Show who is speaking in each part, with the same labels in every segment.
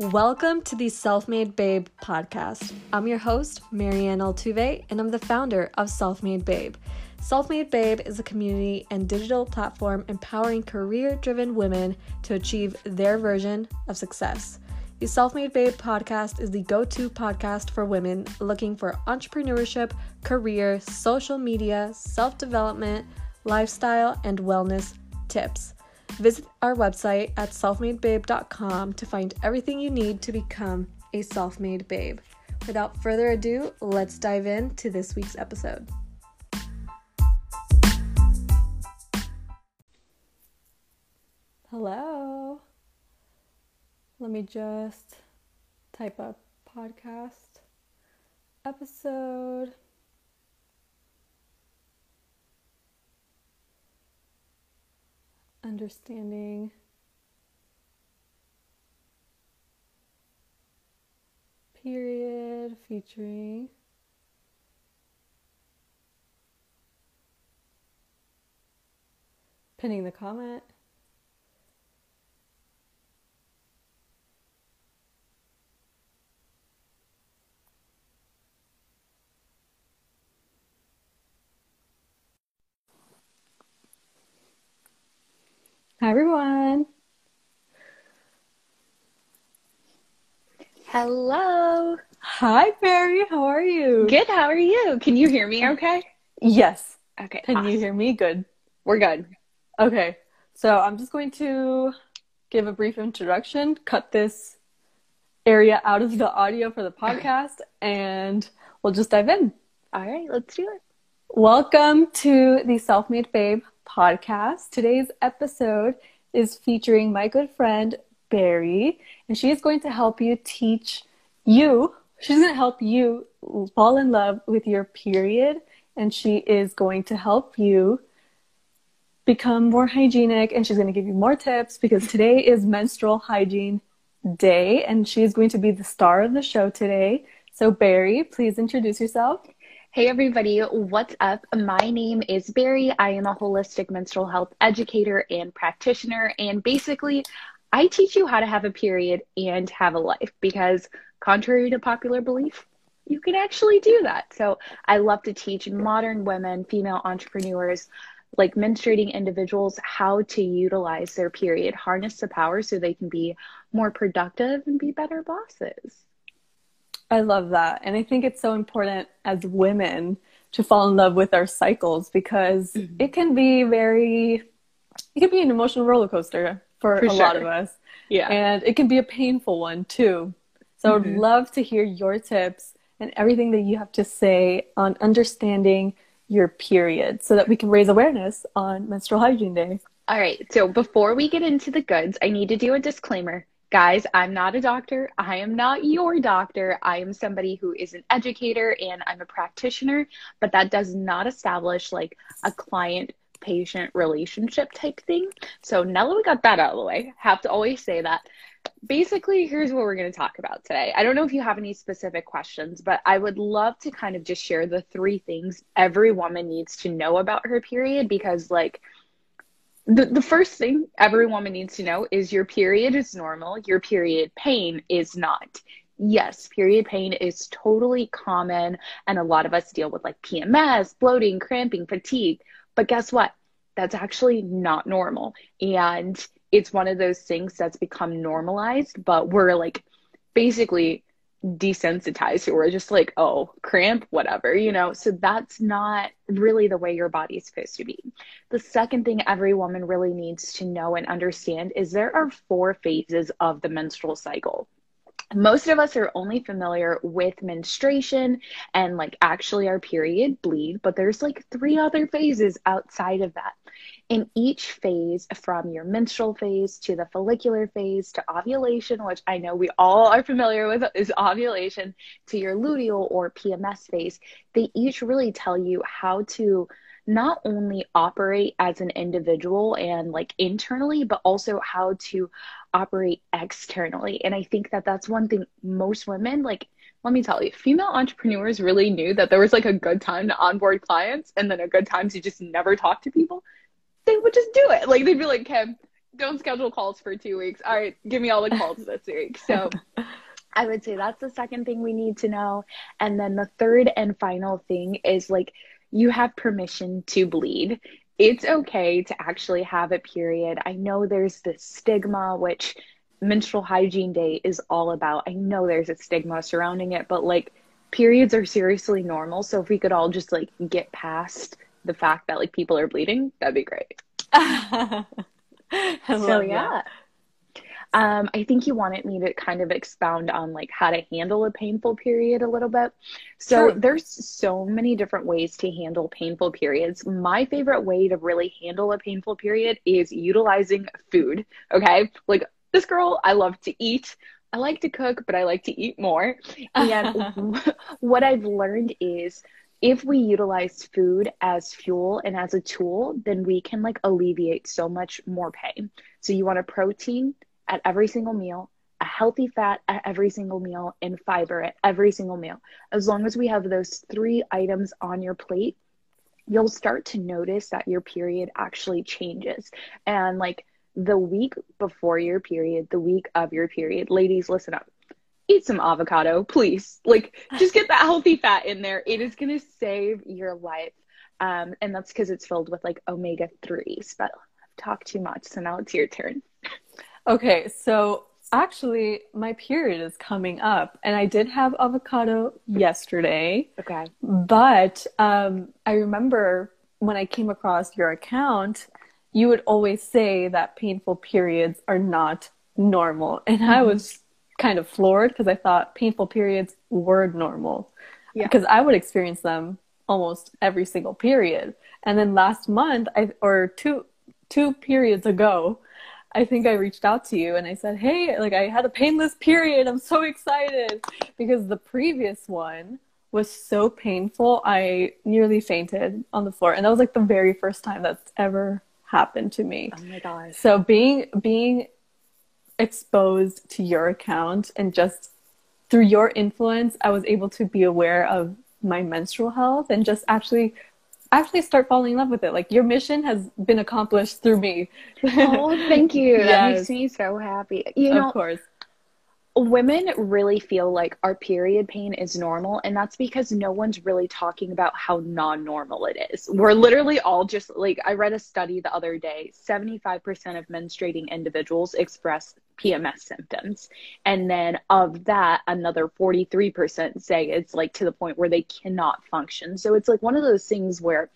Speaker 1: Welcome to the Self Made Babe podcast. I'm your host, Marianne Altuve, and I'm the founder of Self Made Babe. Self Made Babe is a community and digital platform empowering career driven women to achieve their version of success. The Self Made Babe podcast is the go to podcast for women looking for entrepreneurship, career, social media, self development, lifestyle, and wellness tips. Visit our website at selfmadebabe.com to find everything you need to become a self made babe. Without further ado, let's dive into this week's episode. Hello. Let me just type up podcast episode. Understanding period featuring pinning the comment Hi, everyone.
Speaker 2: Hello.
Speaker 1: Hi, Barry. How are you?
Speaker 2: Good. How are you? Can you hear me okay?
Speaker 1: Yes.
Speaker 2: Okay.
Speaker 1: Can awesome. you hear me? Good.
Speaker 2: We're good.
Speaker 1: Okay. So I'm just going to give a brief introduction, cut this area out of the audio for the podcast, and we'll just dive in.
Speaker 2: All right. Let's do it.
Speaker 1: Welcome to the Self Made Babe podcast. Today's episode is featuring my good friend Barry, and she is going to help you teach you, she's going to help you fall in love with your period, and she is going to help you become more hygienic, and she's going to give you more tips because today is menstrual hygiene day, and she is going to be the star of the show today. So, Barry, please introduce yourself.
Speaker 2: Hey everybody, what's up? My name is Barry. I am a holistic menstrual health educator and practitioner. And basically, I teach you how to have a period and have a life because, contrary to popular belief, you can actually do that. So, I love to teach modern women, female entrepreneurs, like menstruating individuals, how to utilize their period, harness the power so they can be more productive and be better bosses.
Speaker 1: I love that. And I think it's so important as women to fall in love with our cycles because mm-hmm. it can be very, it can be an emotional roller coaster for, for a sure. lot of us. Yeah. And it can be a painful one too. So mm-hmm. I'd love to hear your tips and everything that you have to say on understanding your period so that we can raise awareness on menstrual hygiene day.
Speaker 2: All right. So before we get into the goods, I need to do a disclaimer. Guys, I'm not a doctor. I am not your doctor. I am somebody who is an educator and I'm a practitioner, but that does not establish like a client patient relationship type thing. So now that we got that out of the way, have to always say that. Basically, here's what we're going to talk about today. I don't know if you have any specific questions, but I would love to kind of just share the three things every woman needs to know about her period because, like, the, the first thing every woman needs to know is your period is normal, your period pain is not. Yes, period pain is totally common, and a lot of us deal with like PMS, bloating, cramping, fatigue. But guess what? That's actually not normal. And it's one of those things that's become normalized, but we're like basically desensitized who are just like, oh, cramp, whatever, you know? So that's not really the way your body is supposed to be. The second thing every woman really needs to know and understand is there are four phases of the menstrual cycle most of us are only familiar with menstruation and like actually our period bleed, but there's like three other phases outside of that. In each phase, from your menstrual phase to the follicular phase to ovulation, which I know we all are familiar with is ovulation, to your luteal or PMS phase, they each really tell you how to not only operate as an individual and like internally, but also how to operate externally. And I think that that's one thing most women like. Let me tell you, female entrepreneurs really knew that there was like a good time to onboard clients and then a good time to just never talk to people. They would just do it. Like they'd be like, "Okay, don't schedule calls for two weeks. All right, give me all the calls this week. So I would say that's the second thing we need to know. And then the third and final thing is like you have permission to bleed. It's okay to actually have a period. I know there's this stigma, which menstrual hygiene day is all about. I know there's a stigma surrounding it, but like periods are seriously normal. So if we could all just like get past the fact that like people are bleeding, that'd be great. so yeah. Um, I think you wanted me to kind of expound on like how to handle a painful period a little bit. So sure. there's so many different ways to handle painful periods. My favorite way to really handle a painful period is utilizing food. Okay. Like this girl, I love to eat. I like to cook, but I like to eat more. And what I've learned is if we utilize food as fuel and as a tool, then we can like alleviate so much more pain. So you want a protein at every single meal, a healthy fat at every single meal, and fiber at every single meal. As long as we have those three items on your plate, you'll start to notice that your period actually changes. And like the week before your period, the week of your period, ladies, listen up. Eat some avocado, please. Like, just get that healthy fat in there. It is going to save your life. Um, and that's because it's filled with like omega 3s. But I've talked too much, so now it's your turn.
Speaker 1: Okay, so actually, my period is coming up, and I did have avocado yesterday.
Speaker 2: Okay.
Speaker 1: But um, I remember when I came across your account, you would always say that painful periods are not normal. And mm-hmm. I was kind of floored because I thought painful periods were normal. Yeah. Because I would experience them almost every single period. And then last month, I or two two periods ago, I think I reached out to you and I said, "Hey, like I had a painless period. I'm so excited." Because the previous one was so painful, I nearly fainted on the floor. And that was like the very first time that's ever happened to me.
Speaker 2: Oh my god.
Speaker 1: So being being exposed to your account and just through your influence, I was able to be aware of my menstrual health and just actually actually start falling in love with it. Like your mission has been accomplished through me.
Speaker 2: oh, thank you. yes. That makes me so happy. You know,
Speaker 1: of course
Speaker 2: women really feel like our period pain is normal and that's because no one's really talking about how non-normal it is we're literally all just like i read a study the other day 75% of menstruating individuals express pms symptoms and then of that another 43% say it's like to the point where they cannot function so it's like one of those things where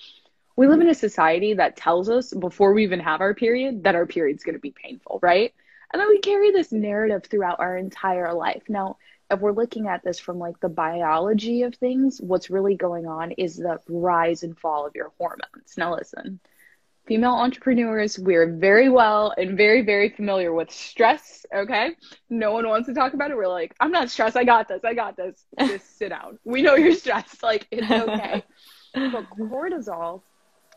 Speaker 2: we live in a society that tells us before we even have our period that our period's going to be painful right and then we carry this narrative throughout our entire life. Now, if we're looking at this from like the biology of things, what's really going on is the rise and fall of your hormones. Now, listen, female entrepreneurs, we're very well and very, very familiar with stress. Okay. No one wants to talk about it. We're like, I'm not stressed. I got this. I got this. Just sit down. We know you're stressed. Like, it's okay. but cortisol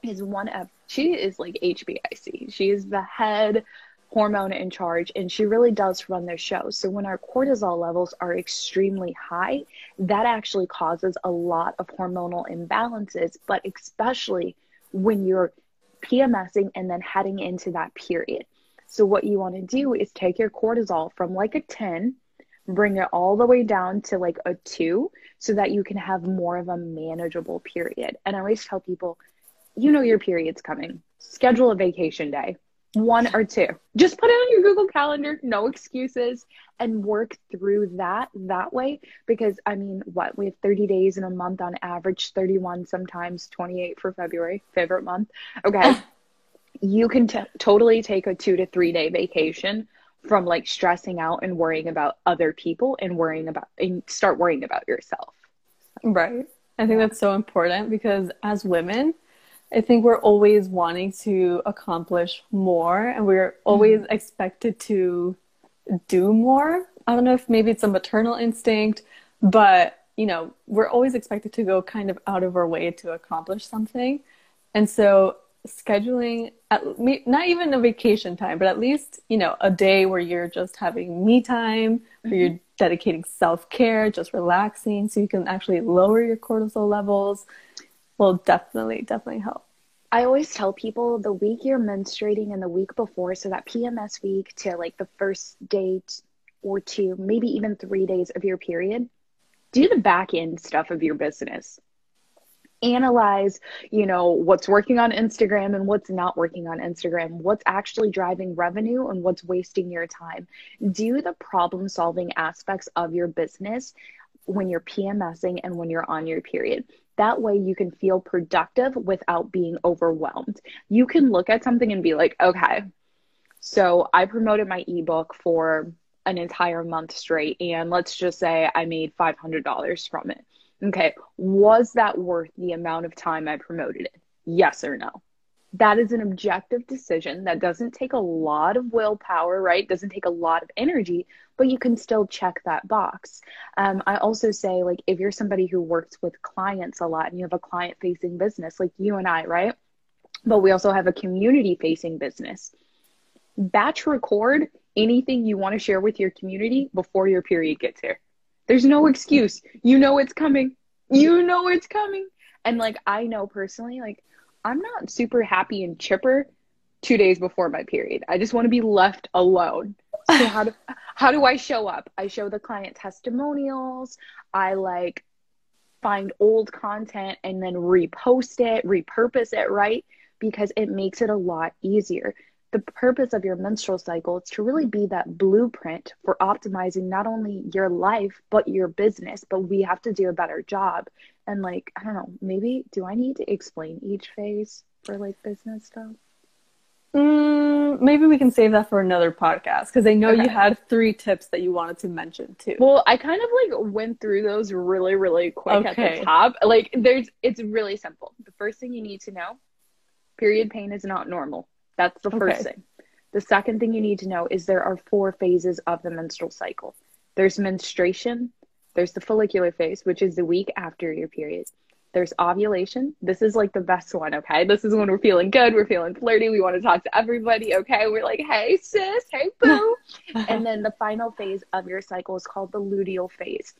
Speaker 2: is one of, she is like HBIC. She is the head hormone in charge and she really does run their show. So when our cortisol levels are extremely high, that actually causes a lot of hormonal imbalances, but especially when you're PMSing and then heading into that period. So what you want to do is take your cortisol from like a 10, bring it all the way down to like a 2 so that you can have more of a manageable period. And I always tell people, you know your period's coming. Schedule a vacation day one or two. Just put it on your Google Calendar, no excuses, and work through that that way. Because I mean, what we have 30 days in a month on average, 31 sometimes, 28 for February, favorite month. Okay. you can t- totally take a two to three day vacation from like stressing out and worrying about other people and worrying about and start worrying about yourself.
Speaker 1: Right. I think that's so important because as women, I think we're always wanting to accomplish more and we're always mm. expected to do more. I don't know if maybe it's a maternal instinct, but you know, we're always expected to go kind of out of our way to accomplish something. And so scheduling at, not even a vacation time, but at least, you know, a day where you're just having me time, where mm-hmm. you're dedicating self-care, just relaxing so you can actually lower your cortisol levels will definitely, definitely help.
Speaker 2: I always tell people the week you're menstruating and the week before, so that PMS week to like the first date or two, maybe even three days of your period, do the back end stuff of your business. Analyze, you know, what's working on Instagram and what's not working on Instagram, what's actually driving revenue and what's wasting your time. Do the problem solving aspects of your business when you're PMSing and when you're on your period. That way you can feel productive without being overwhelmed. You can look at something and be like, okay, so I promoted my ebook for an entire month straight, and let's just say I made $500 from it. Okay, was that worth the amount of time I promoted it? Yes or no? That is an objective decision that doesn't take a lot of willpower, right? Doesn't take a lot of energy, but you can still check that box. Um, I also say, like, if you're somebody who works with clients a lot and you have a client facing business, like you and I, right? But we also have a community facing business. Batch record anything you want to share with your community before your period gets here. There's no excuse. You know it's coming. You know it's coming. And like, I know personally, like, I'm not super happy and chipper two days before my period. I just want to be left alone. So how do how do I show up? I show the client testimonials. I like find old content and then repost it, repurpose it, right? Because it makes it a lot easier. The purpose of your menstrual cycle is to really be that blueprint for optimizing not only your life but your business. But we have to do a better job. And like, I don't know, maybe do I need to explain each phase for like business stuff?
Speaker 1: Mm, maybe we can save that for another podcast because I know okay. you had three tips that you wanted to mention too.
Speaker 2: Well, I kind of like went through those really, really quick okay. at the top. Like, there's, it's really simple. The first thing you need to know period pain is not normal. That's the first okay. thing. The second thing you need to know is there are four phases of the menstrual cycle there's menstruation, there's the follicular phase, which is the week after your period. There's ovulation. This is like the best one, okay? This is when we're feeling good, we're feeling flirty, we want to talk to everybody, okay? We're like, hey, sis, hey, boo. and then the final phase of your cycle is called the luteal phase.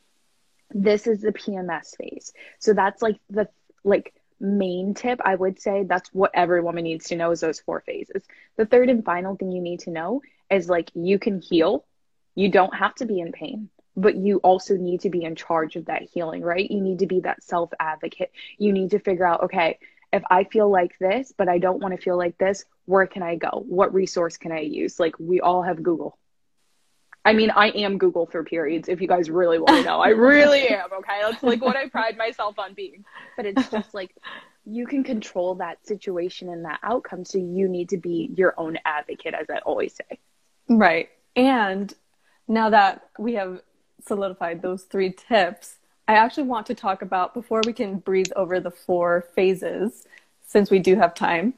Speaker 2: This is the PMS phase. So that's like the like main tip I would say that's what every woman needs to know is those four phases. The third and final thing you need to know is like you can heal. You don't have to be in pain but you also need to be in charge of that healing, right? You need to be that self advocate. You need to figure out, okay, if I feel like this, but I don't want to feel like this, where can I go? What resource can I use? Like, we all have Google. I mean, I am Google for periods, if you guys really want to know. I really am, okay? That's like what I pride myself on being. But it's just like, you can control that situation and that outcome. So you need to be your own advocate, as I always say.
Speaker 1: Right. And now that we have solidified those three tips, I actually want to talk about before we can breeze over the four phases, since we do have time.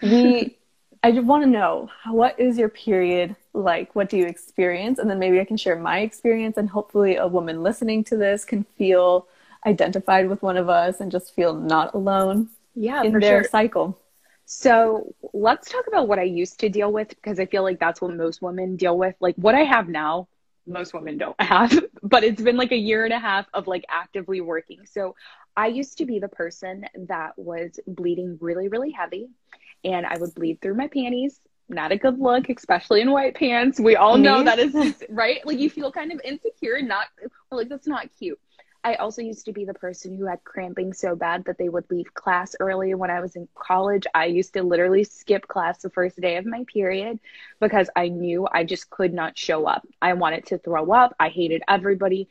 Speaker 1: We, I just want to know what is your period like? What do you experience? And then maybe I can share my experience, and hopefully, a woman listening to this can feel identified with one of us and just feel not alone.
Speaker 2: Yeah,
Speaker 1: in their sure. cycle.
Speaker 2: So let's talk about what I used to deal with because I feel like that's what most women deal with. Like what I have now most women don't have, but it's been like a year and a half of like actively working. So I used to be the person that was bleeding really, really heavy, and I would bleed through my panties. Not a good look, especially in white pants. We all know mm-hmm. that is right. Like you feel kind of insecure, not like that's not cute. I also used to be the person who had cramping so bad that they would leave class early. When I was in college, I used to literally skip class the first day of my period because I knew I just could not show up. I wanted to throw up. I hated everybody.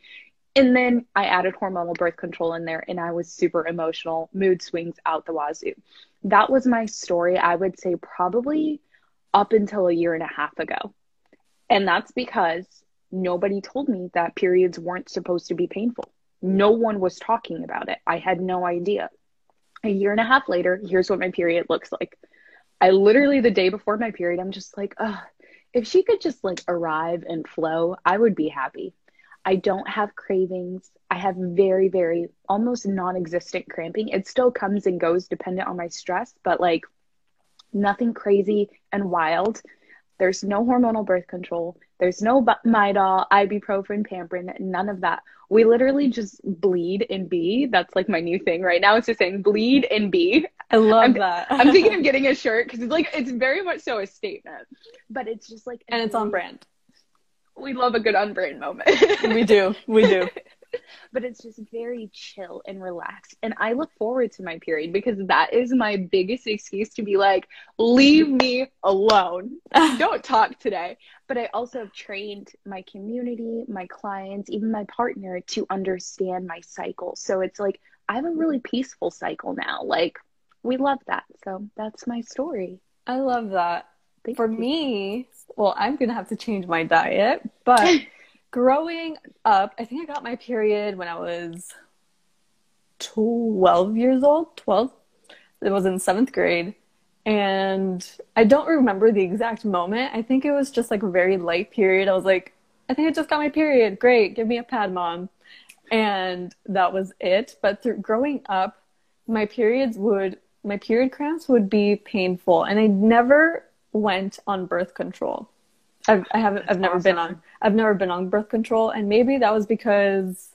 Speaker 2: And then I added hormonal birth control in there and I was super emotional, mood swings out the wazoo. That was my story, I would say, probably up until a year and a half ago. And that's because nobody told me that periods weren't supposed to be painful no one was talking about it. I had no idea. A year and a half later, here's what my period looks like. I literally, the day before my period, I'm just like, oh, if she could just like arrive and flow, I would be happy. I don't have cravings. I have very, very almost non existent cramping. It still comes and goes dependent on my stress, but like nothing crazy and wild. There's no hormonal birth control. There's no Midol, ibuprofen, Pamprin, none of that. We literally just bleed and be. That's like my new thing right now. It's just saying bleed and be.
Speaker 1: I love
Speaker 2: I'm,
Speaker 1: that.
Speaker 2: I'm thinking of getting a shirt because it's like it's very much so a statement, but it's just like
Speaker 1: and it's on brand.
Speaker 2: We love a good on brand moment.
Speaker 1: we do. We do.
Speaker 2: but it's just very chill and relaxed. And I look forward to my period because that is my biggest excuse to be like, leave me alone. Don't talk today. But I also have trained my community, my clients, even my partner to understand my cycle. So it's like I have a really peaceful cycle now. Like we love that. So that's my story.
Speaker 1: I love that. Thank For you. me, well, I'm going to have to change my diet, but growing up, I think I got my period when I was 12 years old, 12. It was in seventh grade. And I don't remember the exact moment. I think it was just like a very light period. I was like, I think I just got my period. Great. Give me a pad, mom. And that was it. But through growing up, my periods would, my period cramps would be painful. And I never went on birth control. I've, I haven't. I've never awesome. been on. I've never been on birth control, and maybe that was because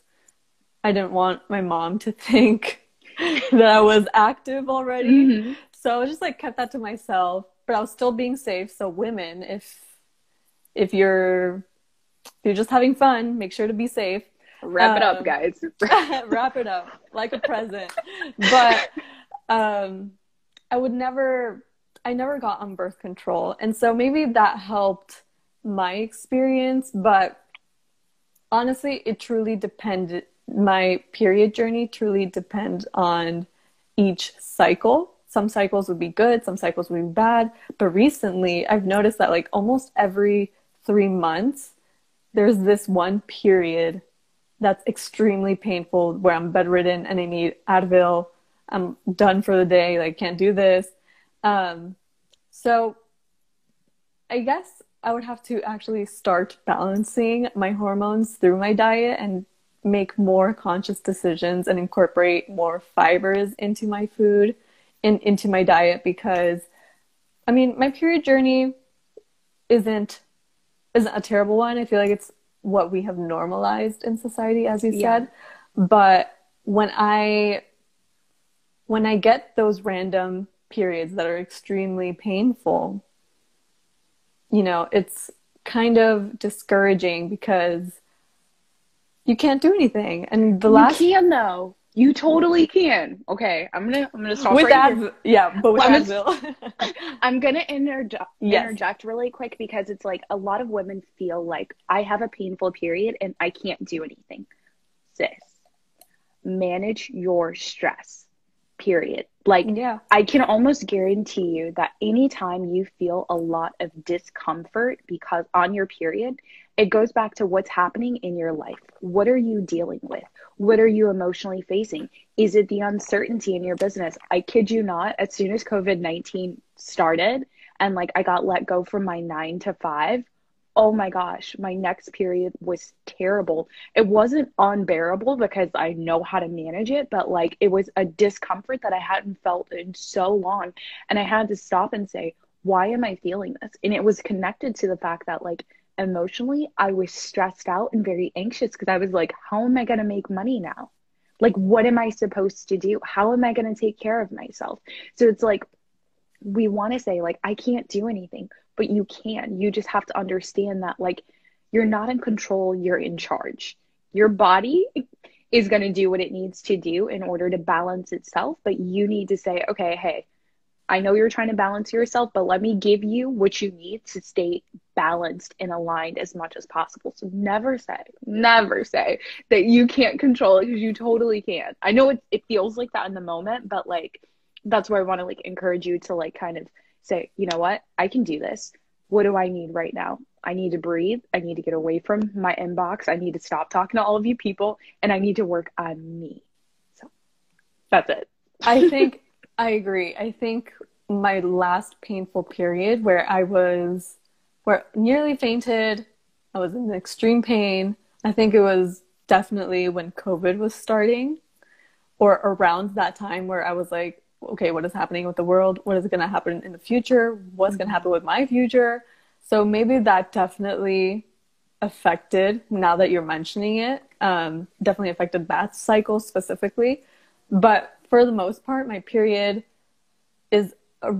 Speaker 1: I didn't want my mom to think that I was active already. Mm-hmm. So I just like kept that to myself. But I was still being safe. So women, if if you're if you're just having fun, make sure to be safe.
Speaker 2: Wrap um, it up, um, guys.
Speaker 1: wrap it up like a present. But um, I would never. I never got on birth control, and so maybe that helped my experience, but honestly, it truly depended. My period journey truly depends on each cycle. Some cycles would be good, some cycles would be bad. But recently, I've noticed that like almost every three months, there's this one period that's extremely painful where I'm bedridden and I need Advil. I'm done for the day, like can't do this. Um, so I guess I would have to actually start balancing my hormones through my diet and make more conscious decisions and incorporate more fibers into my food and into my diet because I mean, my period journey isn't isn't a terrible one. I feel like it's what we have normalized in society as you yeah. said. But when I when I get those random periods that are extremely painful, you know, it's kind of discouraging because you can't do anything. And the last
Speaker 2: You can though. You totally can. Okay, I'm gonna I'm gonna stop
Speaker 1: with
Speaker 2: right
Speaker 1: Advil. Yeah, but with Advil.
Speaker 2: I'm gonna interject yes. interject really quick because it's like a lot of women feel like I have a painful period and I can't do anything. Sis, manage your stress period. Like, yeah. I can almost guarantee you that anytime you feel a lot of discomfort because on your period, it goes back to what's happening in your life. What are you dealing with? What are you emotionally facing? Is it the uncertainty in your business? I kid you not, as soon as COVID 19 started and like I got let go from my nine to five, oh my gosh, my next period was terrible. It wasn't unbearable because I know how to manage it, but like it was a discomfort that I hadn't felt in so long. And I had to stop and say, why am I feeling this? And it was connected to the fact that like emotionally, I was stressed out and very anxious because I was like, how am I going to make money now? Like, what am I supposed to do? How am I going to take care of myself? So it's like, we want to say, like, I can't do anything but you can. You just have to understand that, like, you're not in control, you're in charge. Your body is going to do what it needs to do in order to balance itself, but you need to say, okay, hey, I know you're trying to balance yourself, but let me give you what you need to stay balanced and aligned as much as possible. So never say, never say that you can't control it because you totally can. I know it, it feels like that in the moment, but like that's where I want to like encourage you to like kind of say, you know what, I can do this. What do I need right now? I need to breathe. I need to get away from my inbox. I need to stop talking to all of you people and I need to work on me. So that's it.
Speaker 1: I think I agree. I think my last painful period where I was where nearly fainted, I was in extreme pain. I think it was definitely when COVID was starting or around that time where I was like, okay, what is happening with the world? What is going to happen in the future? What's going to happen with my future? So maybe that definitely affected now that you're mentioning it. Um, definitely affected that cycle specifically. But for the most part, my period is a,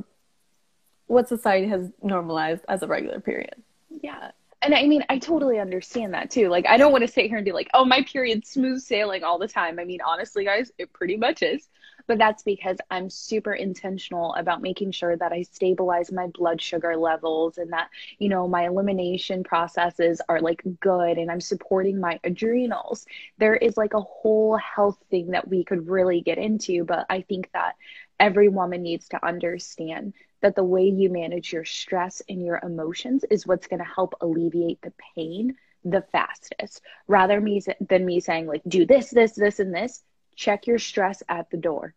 Speaker 1: what society has normalized as a regular period.
Speaker 2: Yeah. And I mean, I totally understand that too. Like, I don't want to sit here and be like, oh, my period's smooth sailing all the time. I mean, honestly, guys, it pretty much is. But that's because I'm super intentional about making sure that I stabilize my blood sugar levels and that, you know, my elimination processes are like good and I'm supporting my adrenals. There is like a whole health thing that we could really get into. But I think that every woman needs to understand that the way you manage your stress and your emotions is what's going to help alleviate the pain the fastest rather me than me saying like do this this this and this check your stress at the door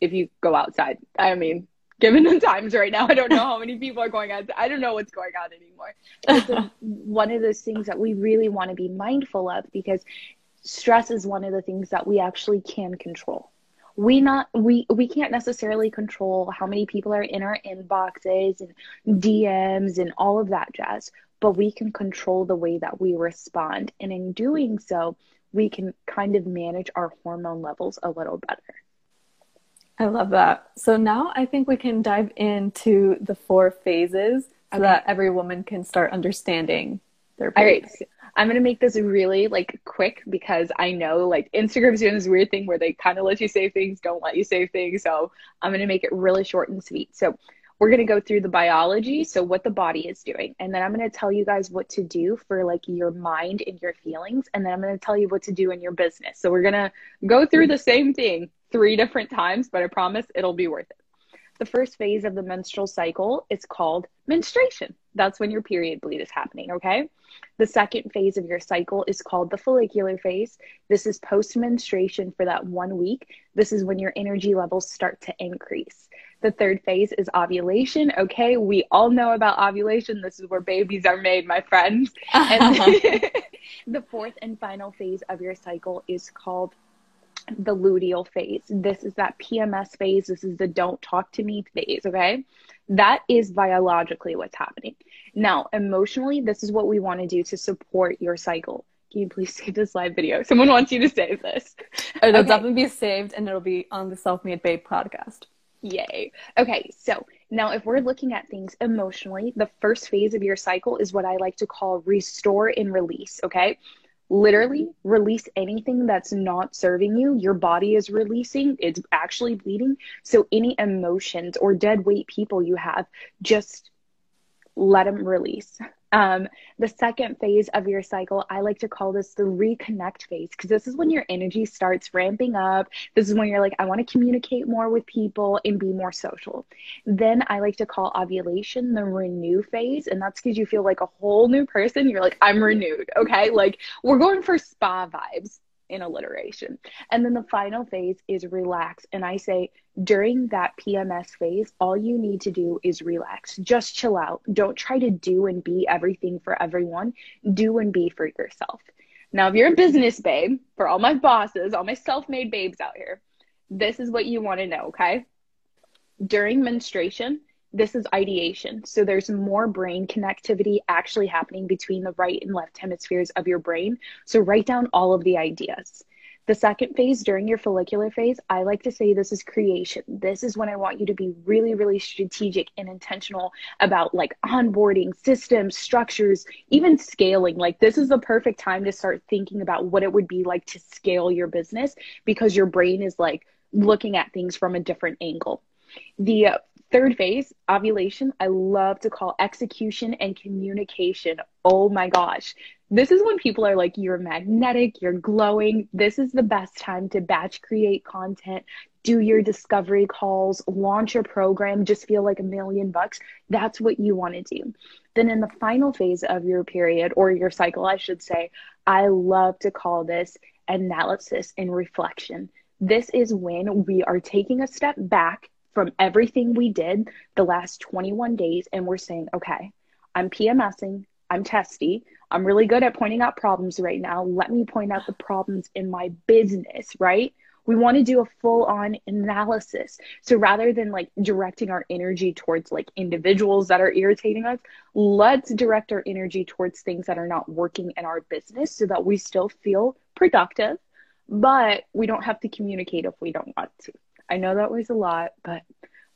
Speaker 2: if you go outside. I mean, given the times right now, I don't know how many people are going out. I don't know what's going on anymore. It's one of those things that we really want to be mindful of because stress is one of the things that we actually can control. We not we we can't necessarily control how many people are in our inboxes and DMs and all of that jazz, but we can control the way that we respond. And in doing so, we can kind of manage our hormone levels a little better.
Speaker 1: I love that. So now I think we can dive into the four phases so okay. that every woman can start understanding their. All right.
Speaker 2: I'm gonna make this really like quick because I know like Instagram's doing this weird thing where they kind of let you say things, don't let you say things. So I'm gonna make it really short and sweet. So we're going to go through the biology, so what the body is doing. And then I'm going to tell you guys what to do for like your mind and your feelings. And then I'm going to tell you what to do in your business. So we're going to go through the same thing three different times, but I promise it'll be worth it. The first phase of the menstrual cycle is called menstruation. That's when your period bleed is happening, okay? The second phase of your cycle is called the follicular phase. This is post menstruation for that one week. This is when your energy levels start to increase. The third phase is ovulation. Okay, we all know about ovulation. This is where babies are made, my friends. And the fourth and final phase of your cycle is called the luteal phase. This is that PMS phase. This is the don't talk to me phase. Okay. That is biologically what's happening. Now, emotionally, this is what we want to do to support your cycle. Can you please save this live video? Someone wants you to save this.
Speaker 1: Oh, it'll okay. definitely be saved and it'll be on the Self Made Babe podcast.
Speaker 2: Yay. Okay, so now if we're looking at things emotionally, the first phase of your cycle is what I like to call restore and release. Okay, literally release anything that's not serving you. Your body is releasing, it's actually bleeding. So, any emotions or dead weight people you have, just let them release. Um, the second phase of your cycle, I like to call this the reconnect phase because this is when your energy starts ramping up. This is when you're like, I want to communicate more with people and be more social. Then I like to call ovulation the renew phase, and that's because you feel like a whole new person. You're like, I'm renewed. Okay. Like we're going for spa vibes in alliteration. And then the final phase is relax. And I say during that PMS phase, all you need to do is relax. Just chill out. Don't try to do and be everything for everyone. Do and be for yourself. Now, if you're a business babe, for all my bosses, all my self made babes out here, this is what you want to know, okay? During menstruation, this is ideation. So there's more brain connectivity actually happening between the right and left hemispheres of your brain. So write down all of the ideas. The second phase during your follicular phase, I like to say this is creation. This is when I want you to be really, really strategic and intentional about like onboarding, systems, structures, even scaling. Like, this is the perfect time to start thinking about what it would be like to scale your business because your brain is like looking at things from a different angle. The Third phase, ovulation, I love to call execution and communication. Oh my gosh. This is when people are like, you're magnetic, you're glowing. This is the best time to batch create content, do your discovery calls, launch your program, just feel like a million bucks. That's what you want to do. Then, in the final phase of your period or your cycle, I should say, I love to call this analysis and reflection. This is when we are taking a step back from everything we did the last 21 days and we're saying, okay, I'm PMSing, I'm testy, I'm really good at pointing out problems right now. Let me point out the problems in my business, right? We want to do a full on analysis. So rather than like directing our energy towards like individuals that are irritating us, let's direct our energy towards things that are not working in our business so that we still feel productive, but we don't have to communicate if we don't want to. I know that was a lot, but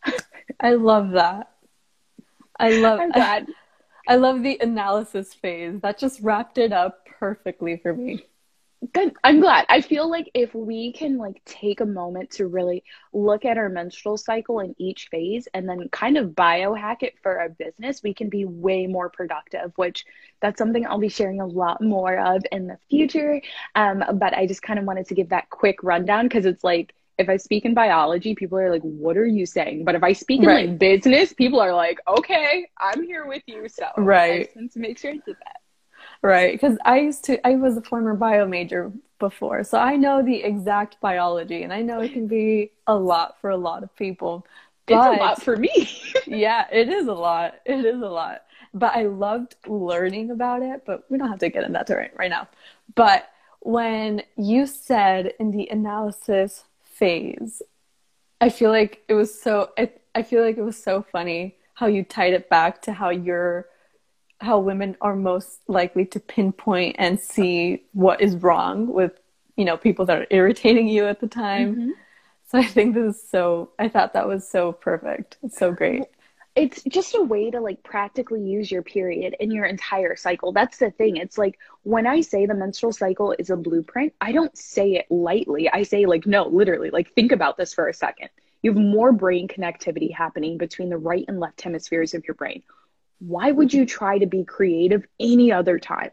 Speaker 1: I love that. I love. I, I love the analysis phase. That just wrapped it up perfectly for me.
Speaker 2: Good. I'm glad. I feel like if we can like take a moment to really look at our menstrual cycle in each phase and then kind of biohack it for our business, we can be way more productive, which that's something I'll be sharing a lot more of in the future. Um, but I just kind of wanted to give that quick rundown because it's like if I speak in biology, people are like, what are you saying? But if I speak in right. like business, people are like, okay, I'm here with you. So
Speaker 1: right.
Speaker 2: I to make sure I did that.
Speaker 1: Right. Because I used to, I was a former bio major before. So I know the exact biology and I know it can be a lot for a lot of people.
Speaker 2: But, it's a lot for me.
Speaker 1: yeah, it is a lot. It is a lot. But I loved learning about it, but we don't have to get into that right, right now. But when you said in the analysis phase. I feel like it was so I, I feel like it was so funny how you tied it back to how you're how women are most likely to pinpoint and see what is wrong with you know people that are irritating you at the time. Mm-hmm. So I think this is so I thought that was so perfect. It's so great
Speaker 2: it's just a way to like practically use your period in your entire cycle. That's the thing. It's like when I say the menstrual cycle is a blueprint, I don't say it lightly. I say like no, literally, like think about this for a second. You have more brain connectivity happening between the right and left hemispheres of your brain. Why would you try to be creative any other time?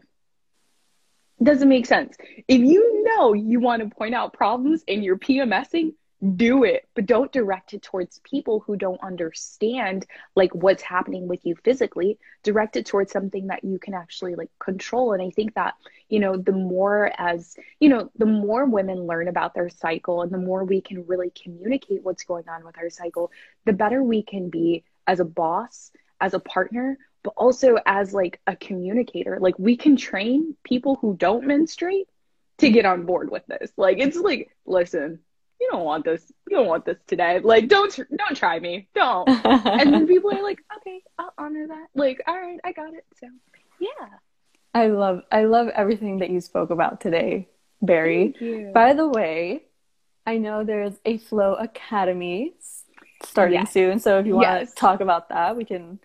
Speaker 2: Doesn't make sense. If you know you want to point out problems and you're PMSing, do it but don't direct it towards people who don't understand like what's happening with you physically. Direct it towards something that you can actually like control. And i think that you know the more as you know the more women learn about their cycle and the more we can really communicate what's going on with our cycle the better we can be as a boss as a partner but also as like a communicator. Like we can train people who don't menstruate to get on board with this. Like it's like listen you don't want this. You don't want this today. Like don't don't try me. Don't. And then people are like okay i'll honor that. Like all right i got it. So yeah.
Speaker 1: I love i love everything that you spoke about today barry. By the way i know there's a flow academy starting yes. soon. So if you want yes. to talk about that we can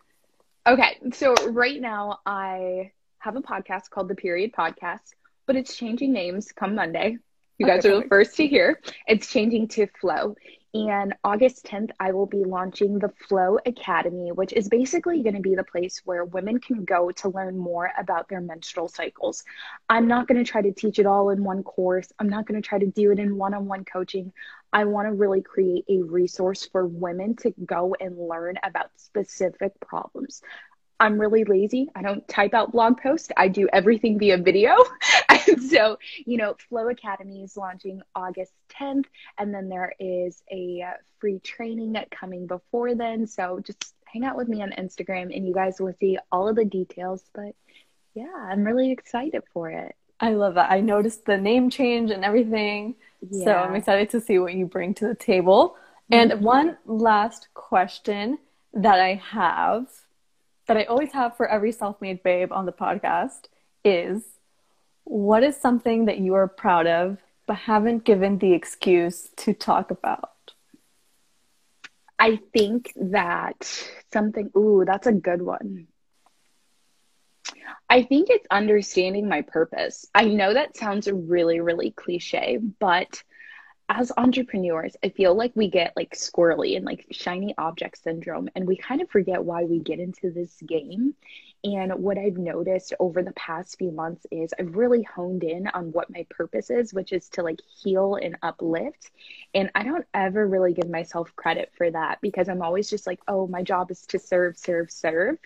Speaker 2: okay. So right now i have a podcast called the period podcast but it's changing names come monday you guys are the first to hear. It's changing to Flow. And August 10th, I will be launching the Flow Academy, which is basically going to be the place where women can go to learn more about their menstrual cycles. I'm not going to try to teach it all in one course. I'm not going to try to do it in one on one coaching. I want to really create a resource for women to go and learn about specific problems. I'm really lazy. I don't type out blog posts. I do everything via video. and so, you know, Flow Academy is launching August 10th, and then there is a uh, free training coming before then. So just hang out with me on Instagram, and you guys will see all of the details. But yeah, I'm really excited for it.
Speaker 1: I love that. I noticed the name change and everything. Yeah. So I'm excited to see what you bring to the table. And mm-hmm. one last question that I have that I always have for every self made babe on the podcast is what is something that you are proud of but haven't given the excuse to talk about?
Speaker 2: I think that something, ooh, that's a good one. I think it's understanding my purpose. I know that sounds really, really cliche, but as entrepreneurs, I feel like we get like squirrely and like shiny object syndrome, and we kind of forget why we get into this game. And what I've noticed over the past few months is I've really honed in on what my purpose is, which is to like heal and uplift. And I don't ever really give myself credit for that because I'm always just like, oh, my job is to serve, serve, serve.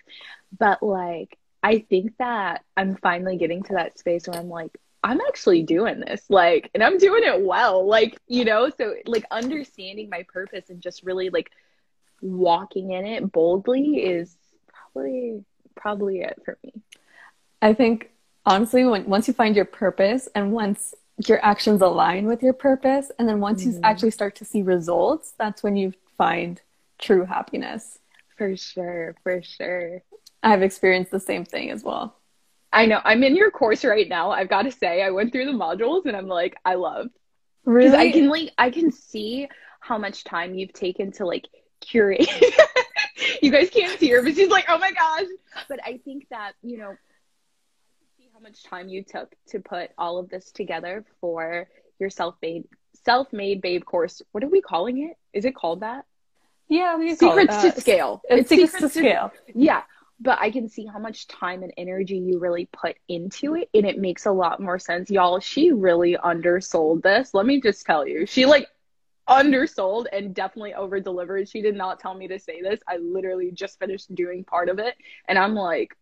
Speaker 2: But like, I think that I'm finally getting to that space where I'm like, I'm actually doing this, like, and I'm doing it well, like, you know, so like understanding my purpose and just really like walking in it boldly is probably probably it for me.
Speaker 1: I think honestly, when once you find your purpose and once your actions align with your purpose. And then once
Speaker 2: Mhm.
Speaker 1: you actually start to see results, that's when you find true happiness.
Speaker 2: For sure, for sure.
Speaker 1: I've experienced the same thing as well.
Speaker 2: I know. I'm in your course right now. I've got to say, I went through the modules and I'm like, I love
Speaker 1: Really?
Speaker 2: I can like I can see how much time you've taken to like curate. you guys can't see her, but she's like, oh my gosh. But I think that you know, see how much time you took to put all of this together for your self-made self-made babe course. What are we calling it? Is it called that?
Speaker 1: yeah, we call it
Speaker 2: Secrets to scale.
Speaker 1: It's, secrets, to scale.
Speaker 2: Yeah, but I can see how much time and energy you really put into it, and it makes a lot more sense. Y'all, she really undersold this. Let me just tell you. She like undersold and definitely over delivered. She did not tell me to say this. I literally just finished doing part of it, and I'm like,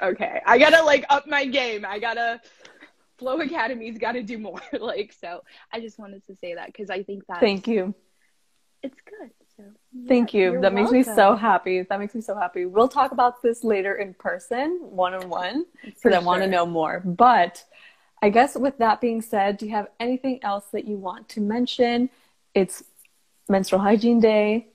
Speaker 2: okay, I gotta like up my game. I gotta. Flo Academy's got to do more. like, so I just wanted to say that because I think that
Speaker 1: Thank you.
Speaker 2: it's good. So
Speaker 1: Thank you. That makes me so happy. That makes me so happy. We'll talk about this later in person, one on one, because I want to know more. But I guess with that being said, do you have anything else that you want to mention? It's menstrual hygiene day.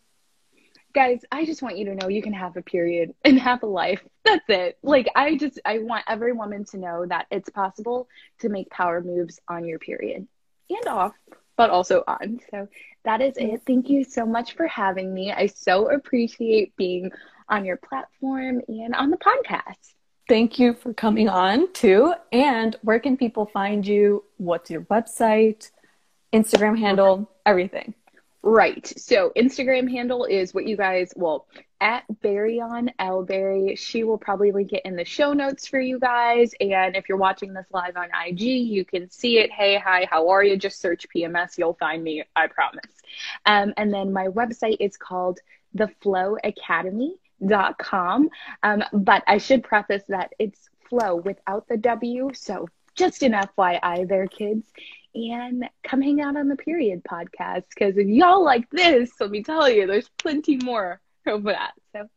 Speaker 2: guys i just want you to know you can have a period and have a life that's it like i just i want every woman to know that it's possible to make power moves on your period and off but also on so that is it thank you so much for having me i so appreciate being on your platform and on the podcast
Speaker 1: Thank you for coming on too. And where can people find you? What's your website, Instagram handle, everything?
Speaker 2: Right. So Instagram handle is what you guys well at Barryon Elberry. She will probably link it in the show notes for you guys. And if you're watching this live on IG, you can see it. Hey, hi, how are you? Just search PMS. You'll find me. I promise. Um, and then my website is called the Flo Academy dot com. Um, but I should preface that it's flow without the W. So just an FYI there, kids and come hang out on the period podcast because if y'all like this let me tell you there's plenty more of that so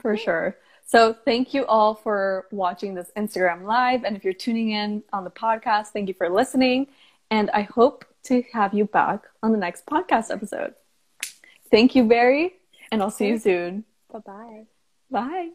Speaker 1: For
Speaker 2: it.
Speaker 1: sure. So thank you all for watching this Instagram live. And if you're tuning in on the podcast, thank you for listening. And I hope to have you back on the next podcast episode. Thank you, Barry, and I'll see you soon.
Speaker 2: bye-bye
Speaker 1: Bye.